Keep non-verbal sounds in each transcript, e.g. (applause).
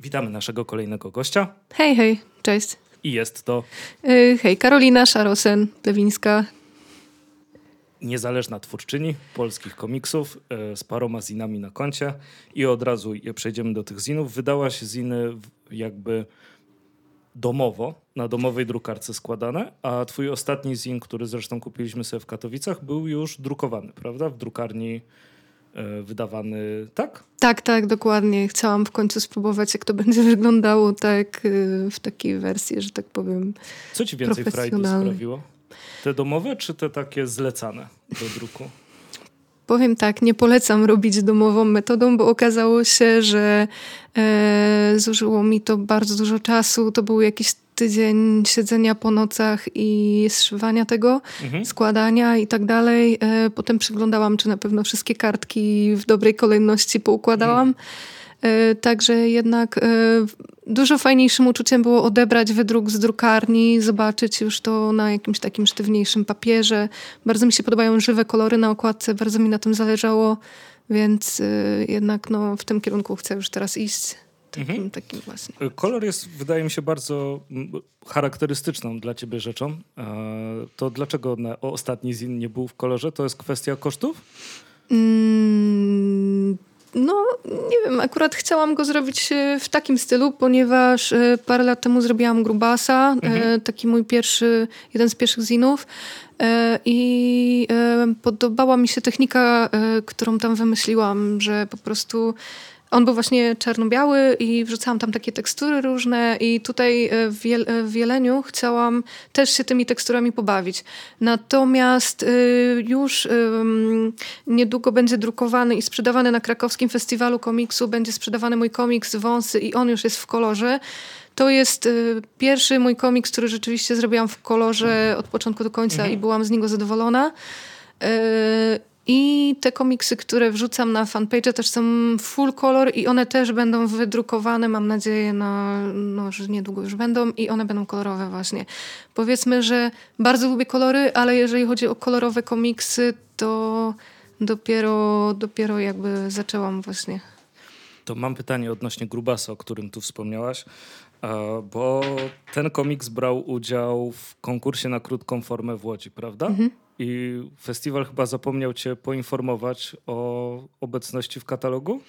Witamy naszego kolejnego gościa. Hej, hej, cześć. I jest to Yy, hej, Karolina Szarosen-Lewińska. niezależna twórczyni polskich komiksów e, z paroma zinami na koncie. I od razu przejdziemy do tych zinów. Wydałaś ziny jakby domowo, na domowej drukarce składane, a twój ostatni zin, który zresztą kupiliśmy sobie w Katowicach, był już drukowany, prawda? W drukarni wydawany, tak? Tak, tak, dokładnie. Chciałam w końcu spróbować, jak to będzie (laughs) wyglądało tak yy, w takiej wersji, że tak powiem. Co ci więcej Profesjonalny. sprawiło? Te domowe, czy te takie zlecane do druku? Powiem tak, nie polecam robić domową metodą, bo okazało się, że e, zużyło mi to bardzo dużo czasu. To był jakiś tydzień siedzenia po nocach i zszywania tego, Mhm. składania i tak dalej. E, potem przyglądałam, czy na pewno wszystkie kartki w dobrej kolejności poukładałam. E, Także jednak e, dużo fajniejszym uczuciem było odebrać wydruk z drukarni, zobaczyć już to na jakimś takim sztywniejszym papierze. Bardzo mi się podobają żywe kolory na okładce, bardzo mi na tym zależało, więc jednak no, w tym kierunku chcę już teraz iść. Takim, Mhm. takim właśnie. Kolor jest, wydaje mi się, bardzo charakterystyczną dla ciebie rzeczą. E, To dlaczego na, ostatni zin nie był w kolorze? To jest kwestia kosztów? Mm, No, nie wiem, akurat chciałam go zrobić e, w takim stylu, ponieważ e, parę lat temu zrobiłam Grubasa, e, taki mój pierwszy, jeden z pierwszych zinów. I podobała mi się technika, którą tam wymyśliłam, że po prostu on był właśnie czarno-biały i wrzucałam tam takie tekstury różne i tutaj e, w, Jel- e, w Jeleniu chciałam też się tymi teksturami pobawić. Natomiast y, już niedługo będzie drukowany i sprzedawany na krakowskim festiwalu komiksu, będzie sprzedawany mój komiks Wąsy i on już jest w kolorze. To jest pierwszy mój komiks, który rzeczywiście zrobiłam w kolorze od początku do końca i byłam z niego zadowolona. I te komiksy, które wrzucam na fanpage też są full color i one też będą wydrukowane, mam nadzieję, na, no, że niedługo już będą i one będą kolorowe właśnie. Powiedzmy, że bardzo lubię kolory, ale jeżeli chodzi o kolorowe komiksy, to dopiero, dopiero jakby zaczęłam właśnie. To mam pytanie odnośnie Grubasa, o którym tu wspomniałaś, e, bo ten komiks brał udział w konkursie na krótką formę w Łodzi, prawda? I festiwal chyba zapomniał cię poinformować o obecności w katalogu?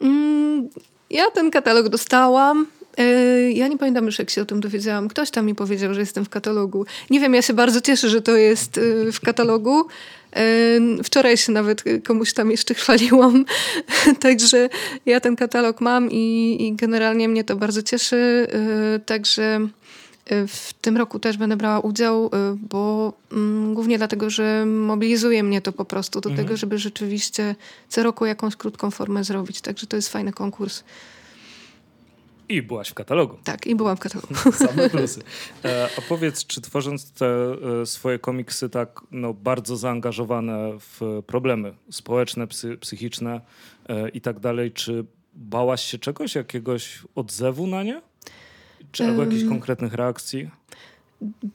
Mm, ja ten katalog dostałam. Yy, Ja nie pamiętam już, jak się o tym dowiedziałam. Ktoś tam mi powiedział, że jestem w katalogu. Nie wiem, ja się bardzo cieszę, że to jest yy, w katalogu. Yy, Wczoraj się nawet komuś tam jeszcze chwaliłam. (laughs) Także ja ten katalog mam i, i generalnie mnie to bardzo cieszy. Także w tym roku też będę brała udział, yy, bo mm, głównie dlatego, że mobilizuje mnie to po prostu do tego, żeby rzeczywiście co roku jakąś krótką formę zrobić. Także to jest fajny konkurs. I byłaś w katalogu. Tak, i byłam w katalogu. (laughs) Same plusy. E, a powiedz, czy tworząc te e, swoje komiksy tak no, bardzo zaangażowane w problemy społeczne, psy, psychiczne e, i tak dalej, czy bałaś się czegoś, jakiegoś odzewu na nie? Czy albo jakichś konkretnych reakcji?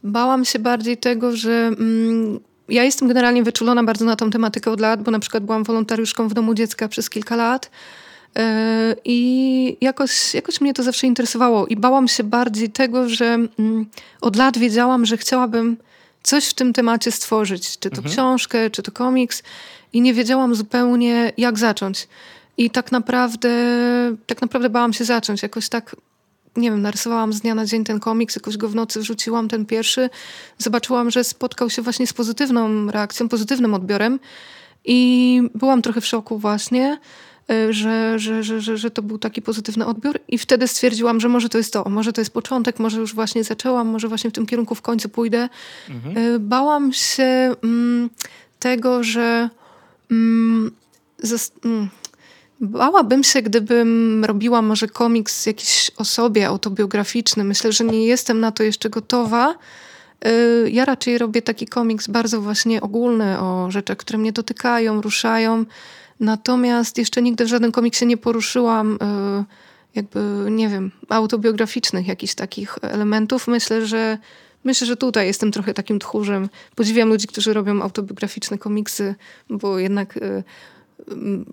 Bałam się bardziej tego, że mm, ja jestem generalnie wyczulona bardzo na tą tematykę od lat, bo na przykład byłam wolontariuszką w domu dziecka przez kilka lat. Yy, I jakoś, jakoś mnie to zawsze interesowało. I bałam się bardziej tego, że mm, od lat wiedziałam, że chciałabym coś w tym temacie stworzyć. Czy to książkę, czy to komiks. I nie wiedziałam zupełnie, jak zacząć. I tak naprawdę, tak naprawdę bałam się zacząć. Jakoś tak nie wiem, narysowałam z dnia na dzień ten komiks, jakoś go w nocy wrzuciłam, ten pierwszy. Zobaczyłam, że spotkał się właśnie z pozytywną reakcją, pozytywnym odbiorem i byłam trochę w szoku właśnie, y, że, że, że, że, że to był taki pozytywny odbiór i wtedy stwierdziłam, że może to jest to, może to jest początek, może już właśnie zaczęłam, może właśnie w tym kierunku w końcu pójdę. Y, Bałam się mm, tego, że mm, zas- mm, Bałabym się, gdybym robiła może komiks jakiś o sobie, autobiograficzny. Myślę, że nie jestem na to jeszcze gotowa. Y, Ja raczej robię taki komiks bardzo właśnie ogólny o rzeczach, które mnie dotykają, ruszają. Natomiast jeszcze nigdy w żadnym komiksie nie poruszyłam y, jakby, nie wiem, autobiograficznych jakichś takich elementów. Myślę, że Myślę, że tutaj jestem trochę takim tchórzem. Podziwiam ludzi, którzy robią autobiograficzne komiksy, bo jednak y,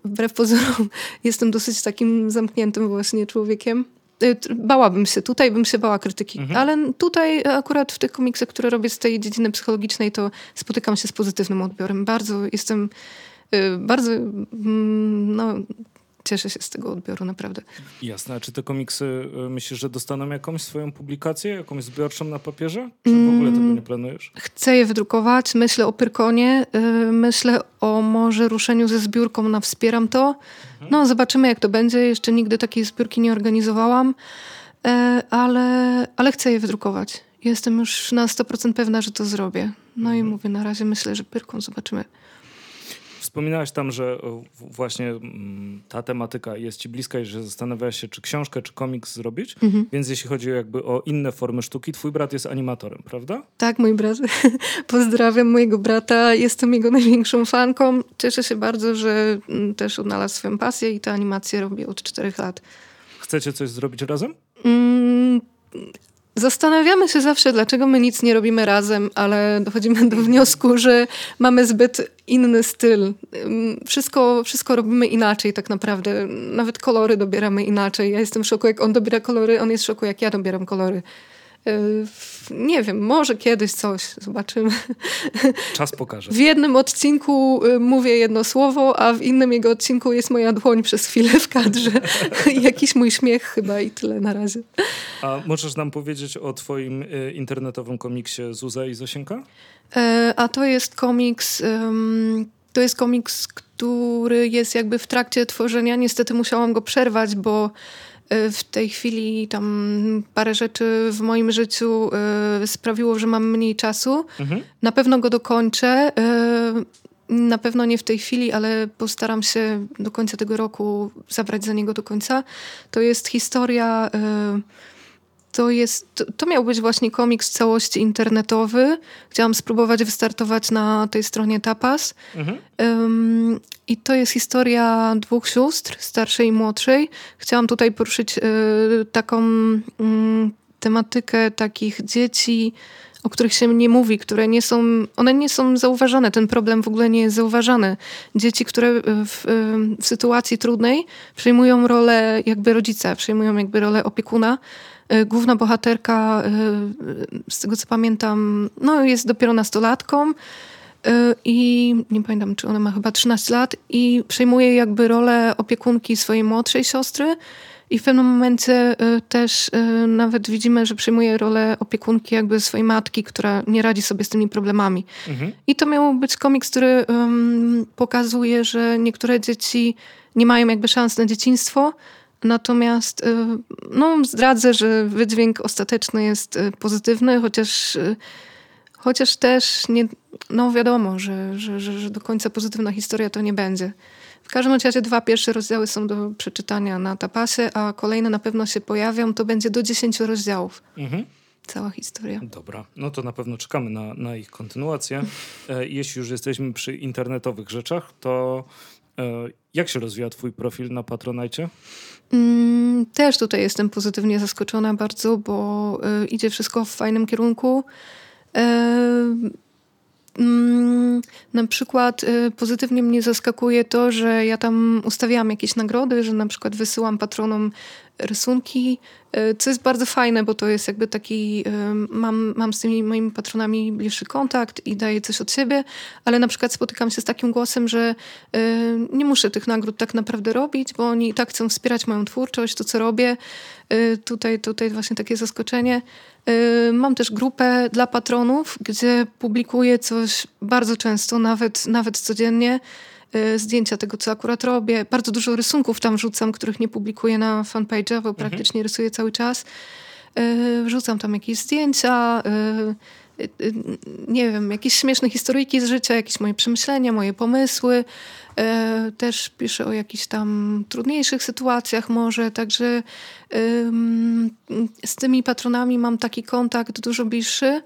wbrew pozorom (laughs) jestem dosyć takim zamkniętym właśnie człowiekiem. Y, bałabym się, tutaj bym się bała krytyki, mhm. ale tutaj akurat w tych komiksach, które robię z tej dziedziny psychologicznej, to spotykam się z pozytywnym odbiorem. Bardzo jestem, y, bardzo mm, no, cieszę się z tego odbioru, naprawdę. Jasne. A czy te komiksy y, myślisz, że dostaną jakąś swoją publikację, jakąś zbiorczą na papierze? Czy w ogóle tego nie planujesz? Chcę je wydrukować, myślę o Pyrkonie, myślę o może ruszeniu ze zbiórką na Wspieram to. No, zobaczymy jak to będzie. Jeszcze nigdy takiej zbiórki nie organizowałam, e, ale, ale chcę je wydrukować. Jestem już na 100% pewna, że to zrobię. No i mhm. mówię, na razie myślę, że Pyrką zobaczymy. Wspominałaś tam, że właśnie mm, ta tematyka jest ci bliska i że zastanawiałaś się, czy książkę, czy komiks zrobić. Mhm. Więc jeśli chodzi jakby o inne formy sztuki, twój brat jest animatorem, prawda? Tak, mój brat. (laughs) Pozdrawiam mojego brata. Jestem jego największą fanką. Cieszę się bardzo, że mm, też odnalazł swoją pasję i tę animację robi od czterech lat. Chcecie coś zrobić razem? Mm, Zastanawiamy się zawsze, dlaczego my nic nie robimy razem, ale dochodzimy do wniosku, że mamy zbyt inny styl. Wszystko, wszystko robimy inaczej tak naprawdę. Nawet kolory dobieramy inaczej. Ja jestem w szoku, jak on dobiera kolory, on jest w szoku, jak ja dobieram kolory. Y, nie wiem, może kiedyś coś, zobaczymy. Czas pokaże. W jednym odcinku y, mówię jedno słowo, a w innym jego odcinku jest moja dłoń przez chwilę w kadrze. (laughs) Jakiś mój śmiech chyba i tyle na razie. A możesz nam powiedzieć o twoim y, internetowym komiksie Zuza i Zosienka? E, a to jest komiks... To jest komiks, który jest jakby w trakcie tworzenia. Niestety musiałam go przerwać, bo w tej chwili tam parę rzeczy w moim życiu y, sprawiło, że mam mniej czasu. Mhm. Na pewno go dokończę. Y, na pewno nie w tej chwili, ale postaram się do końca tego roku zabrać za niego do końca. To jest historia to jest, to, to, miał być właśnie komiks w całości internetowy. Chciałam spróbować wystartować na tej stronie Tapas. Mhm. Um, I to jest historia dwóch sióstr, starszej i młodszej. Chciałam tutaj poruszyć y, taką y, tematykę takich dzieci, o których się nie mówi, które nie są, one nie są zauważane. Ten problem w ogóle nie jest zauważany. Dzieci, które w, w sytuacji trudnej przejmują rolę jakby rodzica, przejmują jakby rolę opiekuna główna bohaterka, e, z tego co pamiętam, no jest dopiero nastolatką e, i nie pamiętam, czy ona ma chyba 13 lat i przejmuje jakby rolę opiekunki swojej młodszej siostry i w pewnym momencie też nawet widzimy, że przejmuje rolę opiekunki jakby swojej matki, która nie radzi sobie z tymi problemami. Mhm. I to miał być komiks, który um, pokazuje, że niektóre dzieci nie mają jakby szans na dzieciństwo, Natomiast y, no, zdradzę, że wydźwięk ostateczny jest y, pozytywny, chociaż, y, chociaż też nie, no wiadomo, że, że, że, że do końca pozytywna historia to nie będzie. W każdym razie dwa pierwsze rozdziały są do przeczytania na tapasie, a kolejne na pewno się pojawią. To będzie do dziesięciu rozdziałów. Mhm. Cała historia. Dobra, no to na pewno czekamy na, na ich kontynuację. E, jeśli już jesteśmy przy internetowych rzeczach, to jak się rozwija twój profil na Patronite? Mm, też tutaj jestem pozytywnie zaskoczona bardzo, bo y, idzie wszystko w fajnym kierunku. E, mm, na przykład pozytywnie mnie zaskakuje to, że ja tam ustawiałam jakieś nagrody, że na przykład wysyłam patronom rysunki, e, co jest bardzo fajne, bo to jest jakby taki, e, mam, mam z tymi moimi patronami bliższy kontakt i daję coś od siebie, ale na przykład spotykam się z takim głosem, że e, nie muszę tych nagród tak naprawdę robić, bo oni tak chcą wspierać moją twórczość, to co robię. Tutaj, tutaj właśnie takie zaskoczenie. Mam też grupę dla patronów, gdzie publikuję coś bardzo często, nawet, nawet codziennie. Y, zdjęcia tego, co akurat robię. Bardzo dużo rysunków tam wrzucam, których nie publikuję na fanpage'a, bo mhm. praktycznie rysuję cały czas. Y, wrzucam tam jakieś zdjęcia, y, nie wiem, jakieś śmieszne historyjki z życia, jakieś moje przemyślenia, moje pomysły. Też piszę o jakichś tam trudniejszych sytuacjach może, także z tymi patronami mam taki kontakt dużo bliższy.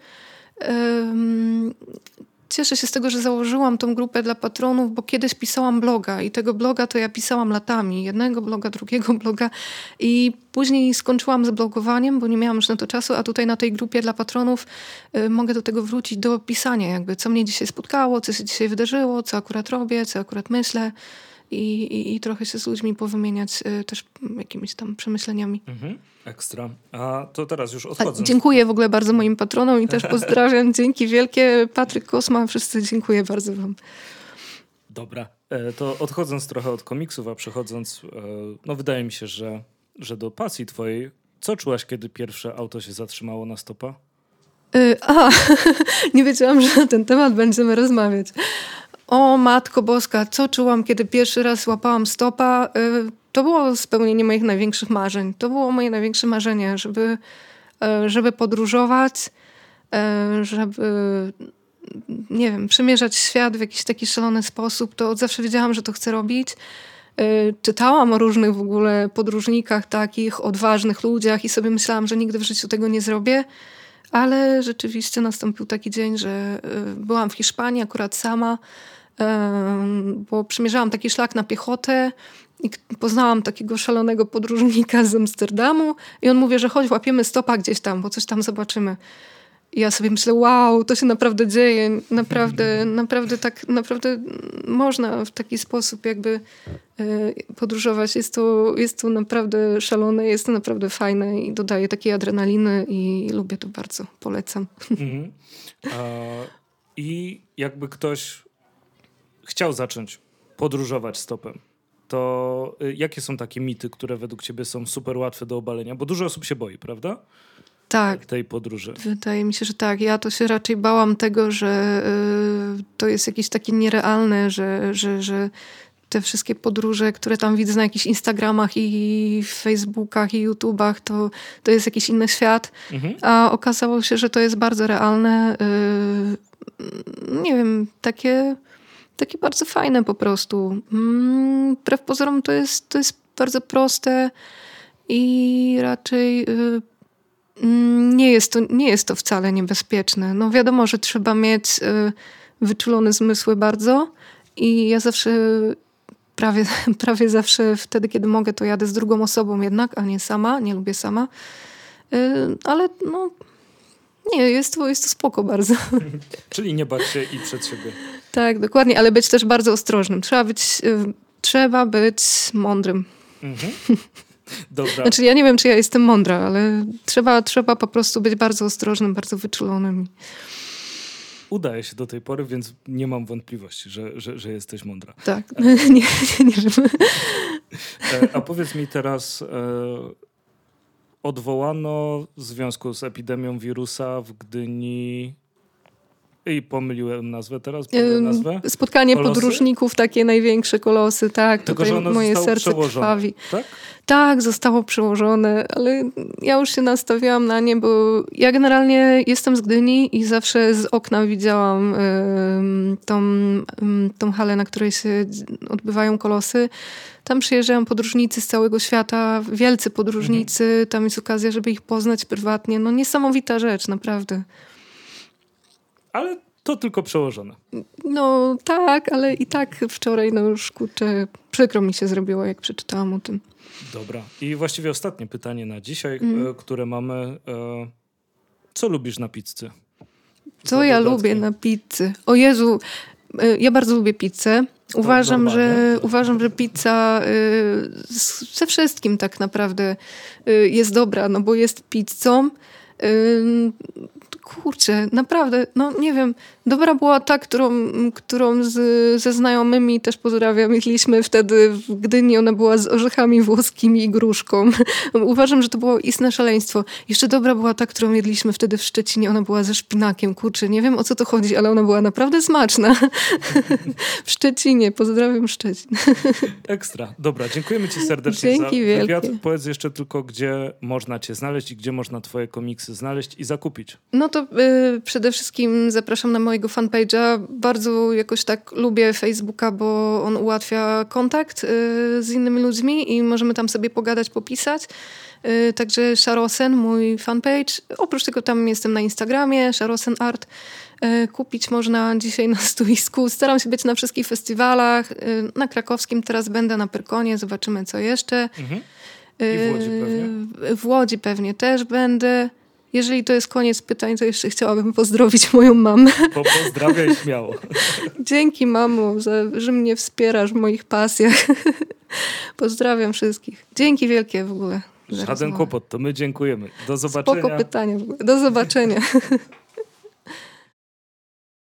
Cieszę się z tego, że założyłam tą grupę dla patronów, bo kiedyś pisałam bloga i tego bloga to ja pisałam latami. Jednego bloga, drugiego (laughs) bloga i później skończyłam z blogowaniem, bo nie miałam już na to czasu, a tutaj na tej grupie dla patronów y, mogę do tego wrócić, do pisania jakby, co mnie dzisiaj spotkało, co się dzisiaj wydarzyło, co akurat robię, co akurat myślę. I, i, i trochę się z ludźmi powymieniać y, też jakimiś tam przemyśleniami. Mhm. Ekstra. A to teraz już odchodzę. dziękuję w ogóle bardzo moim patronom i też pozdrawiam. (laughs) Dzięki wielkie. Patryk Kosma, wszyscy dziękuję bardzo wam. Dobra. E, to odchodząc trochę od komiksów, a przechodząc, e, no wydaje mi się, że, że do pasji twojej, co czułaś, kiedy pierwsze auto się zatrzymało na stopa? Yy, a, (laughs) nie wiedziałam, że na ten temat będziemy rozmawiać. O Matko Boska, co czułam, kiedy pierwszy raz łapałam stopa? Yy, to było spełnienie moich największych marzeń. To było moje największe marzenie, żeby, yy, żeby podróżować, yy, żeby nie wiem, przemierzać świat w jakiś taki szalony sposób. To od zawsze wiedziałam, że to chcę robić. Czytałam o różnych w ogóle podróżnikach, takich odważnych ludziach i sobie myślałam, że nigdy w życiu tego nie zrobię. Ale rzeczywiście nastąpił taki dzień, że y, byłam w Hiszpanii akurat sama, bo przemierzałam taki szlak na piechotę i poznałam takiego szalonego podróżnika z Amsterdamu i on mówi, że chodź, łapiemy stopa gdzieś tam, bo coś tam zobaczymy. I ja sobie myślę, wow, to się naprawdę dzieje, naprawdę, (laughs) naprawdę tak, naprawdę można w taki sposób jakby y, podróżować. Jest to, jest to naprawdę szalone, jest to naprawdę fajne i dodaje takiej adrenaliny i lubię to bardzo, polecam. Mhm. (laughs) I jakby ktoś chciał zacząć podróżować stopem, to y, jakie są takie mity, które według ciebie są super łatwe do obalenia? Bo dużo osób się boi, prawda? tak. tej podróży. Wydaje mi się, że tak. Ja to się raczej bałam tego, że y, to jest jakieś takie nierealne, że, że, że te wszystkie podróże, które tam widzę na jakichś Instagramach i Facebookach i YouTubach, to, to jest jakiś inny świat. Mhm. A okazało się, że to jest bardzo realne. Y, nie wiem, takie, takie bardzo fajne po prostu. Mm, wbrew pozorom to jest, to jest bardzo proste i raczej y, Mm, nie jest to, nie jest to wcale niebezpieczne. No wiadomo, że trzeba mieć y, wyczulone zmysły bardzo i ja zawsze, prawie, (laughs) prawie zawsze wtedy, kiedy mogę, to jadę z drugą osobą jednak, a nie sama, nie lubię sama. Y, ale no, nie, jest to, jest to spoko bardzo. (laughs) Czyli nie bać się i przed siebie. Tak, dokładnie, ale być też bardzo ostrożnym. Trzeba być, y, trzeba być mądrym. Mhm. (laughs) Dobra. Znaczy ja nie wiem, czy ja jestem mądra, ale trzeba, trzeba po prostu być bardzo ostrożnym, bardzo wyczulonym. Udaje się do tej pory, więc nie mam wątpliwości, że, że, że jesteś mądra. Tak, e... (laughs) nie, nie, nie wiem. E, a powiedz mi teraz, e, odwołano w związku z epidemią wirusa w Gdyni i pomyliłem nazwę teraz, nazwę? Spotkanie kolosy? podróżników, takie największe kolosy, tak. Tylko, Tutaj moje serce krwawi. Tak? Tak, zostało przełożone, ale ja już się nastawiałam na nie, bo ja generalnie jestem z Gdyni i zawsze z okna widziałam tą, tą halę, na której się odbywają kolosy. Tam przyjeżdżają podróżnicy z całego świata, wielcy podróżnicy, mhm. tam jest okazja, żeby ich poznać prywatnie. No niesamowita rzecz, naprawdę ale to tylko przełożone. No tak, ale i tak wczoraj, no już kurczę, przykro mi się zrobiło, jak przeczytałam o tym. Dobra. I właściwie ostatnie pytanie na dzisiaj, mm. które mamy. E, co lubisz na pizzy? Co ja lubię na pizzy? O Jezu, e, ja bardzo lubię pizzę. Uważam, że, uważam, że pizza ze wszystkim tak naprawdę jest dobra, no bo jest pizzą kurczę, naprawdę, no nie wiem, dobra była ta, którą, którą z, ze znajomymi też pozdrawiam, jedliśmy wtedy w Gdyni, ona była z orzechami włoskimi i gruszką. (laughs) Uważam, że to było istne szaleństwo. Jeszcze dobra była ta, którą jedliśmy wtedy w Szczecinie, ona była ze szpinakiem, kurczę, nie wiem o co to chodzi, ale ona była naprawdę smaczna. (laughs) w Szczecinie, pozdrawiam Szczecin. (laughs) Ekstra, dobra, dziękujemy ci serdecznie Dzięki za wywiad. Wielkie. Powiedz jeszcze tylko, gdzie można cię znaleźć i gdzie można twoje komiksy znaleźć i zakupić. No to y, przede wszystkim zapraszam na mojego fanpage'a. Bardzo jakoś tak lubię Facebooka, bo on ułatwia kontakt y, z innymi ludźmi i możemy tam sobie pogadać, popisać. Y, także Sharosen, mój fanpage. Oprócz tego tam jestem na Instagramie, Sharosen Art. Y, kupić można dzisiaj na stoisku. Staram się być na wszystkich festiwalach. Na krakowskim teraz będę na Pyrkonie, zobaczymy co jeszcze. Mhm. I w Łodzi pewnie? W Łodzi pewnie też będę. Jeżeli to jest koniec pytań, to jeszcze chciałabym pozdrowić moją mamę. Po, pozdrawiaj śmiało. (laughs) Dzięki mamo, za, że mnie wspierasz w moich pasjach. (laughs) Pozdrawiam wszystkich. Dzięki wielkie w ogóle. Żaden kłopot, to my dziękujemy. Do zobaczenia. Spoko pytanie. Do zobaczenia. (laughs)